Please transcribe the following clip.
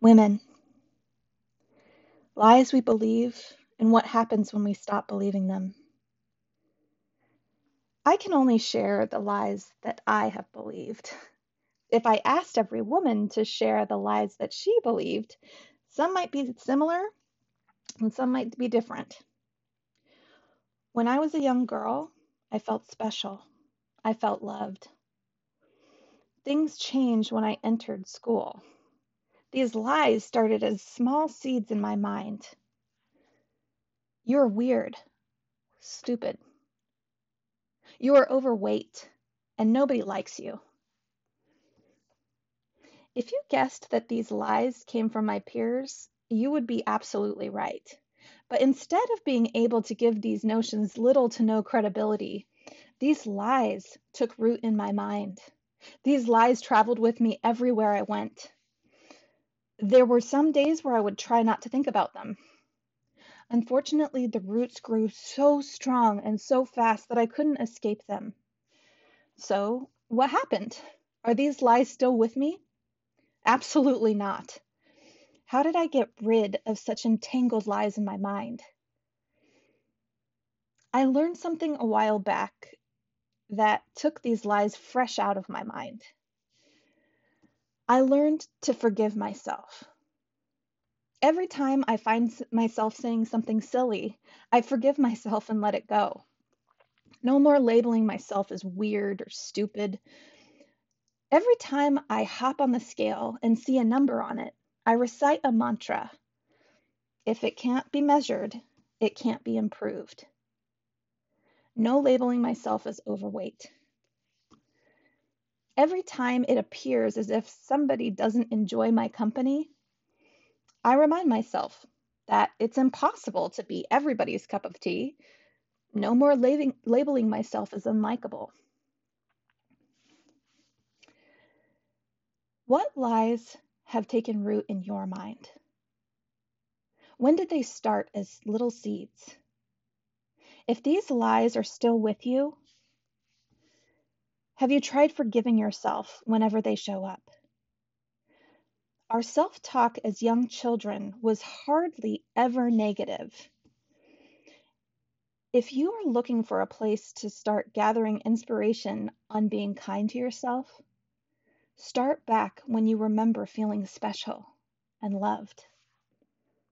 Women. Lies we believe and what happens when we stop believing them. I can only share the lies that I have believed. If I asked every woman to share the lies that she believed, some might be similar and some might be different. When I was a young girl, I felt special. I felt loved. Things changed when I entered school. These lies started as small seeds in my mind. You're weird, stupid. You are overweight, and nobody likes you. If you guessed that these lies came from my peers, you would be absolutely right. But instead of being able to give these notions little to no credibility, these lies took root in my mind. These lies traveled with me everywhere I went. There were some days where I would try not to think about them. Unfortunately, the roots grew so strong and so fast that I couldn't escape them. So, what happened? Are these lies still with me? Absolutely not. How did I get rid of such entangled lies in my mind? I learned something a while back that took these lies fresh out of my mind. I learned to forgive myself. Every time I find myself saying something silly, I forgive myself and let it go. No more labeling myself as weird or stupid. Every time I hop on the scale and see a number on it, I recite a mantra. If it can't be measured, it can't be improved. No labeling myself as overweight. Every time it appears as if somebody doesn't enjoy my company, I remind myself that it's impossible to be everybody's cup of tea. No more labeling, labeling myself as unlikable. What lies have taken root in your mind? When did they start as little seeds? If these lies are still with you, have you tried forgiving yourself whenever they show up? Our self talk as young children was hardly ever negative. If you are looking for a place to start gathering inspiration on being kind to yourself, start back when you remember feeling special and loved.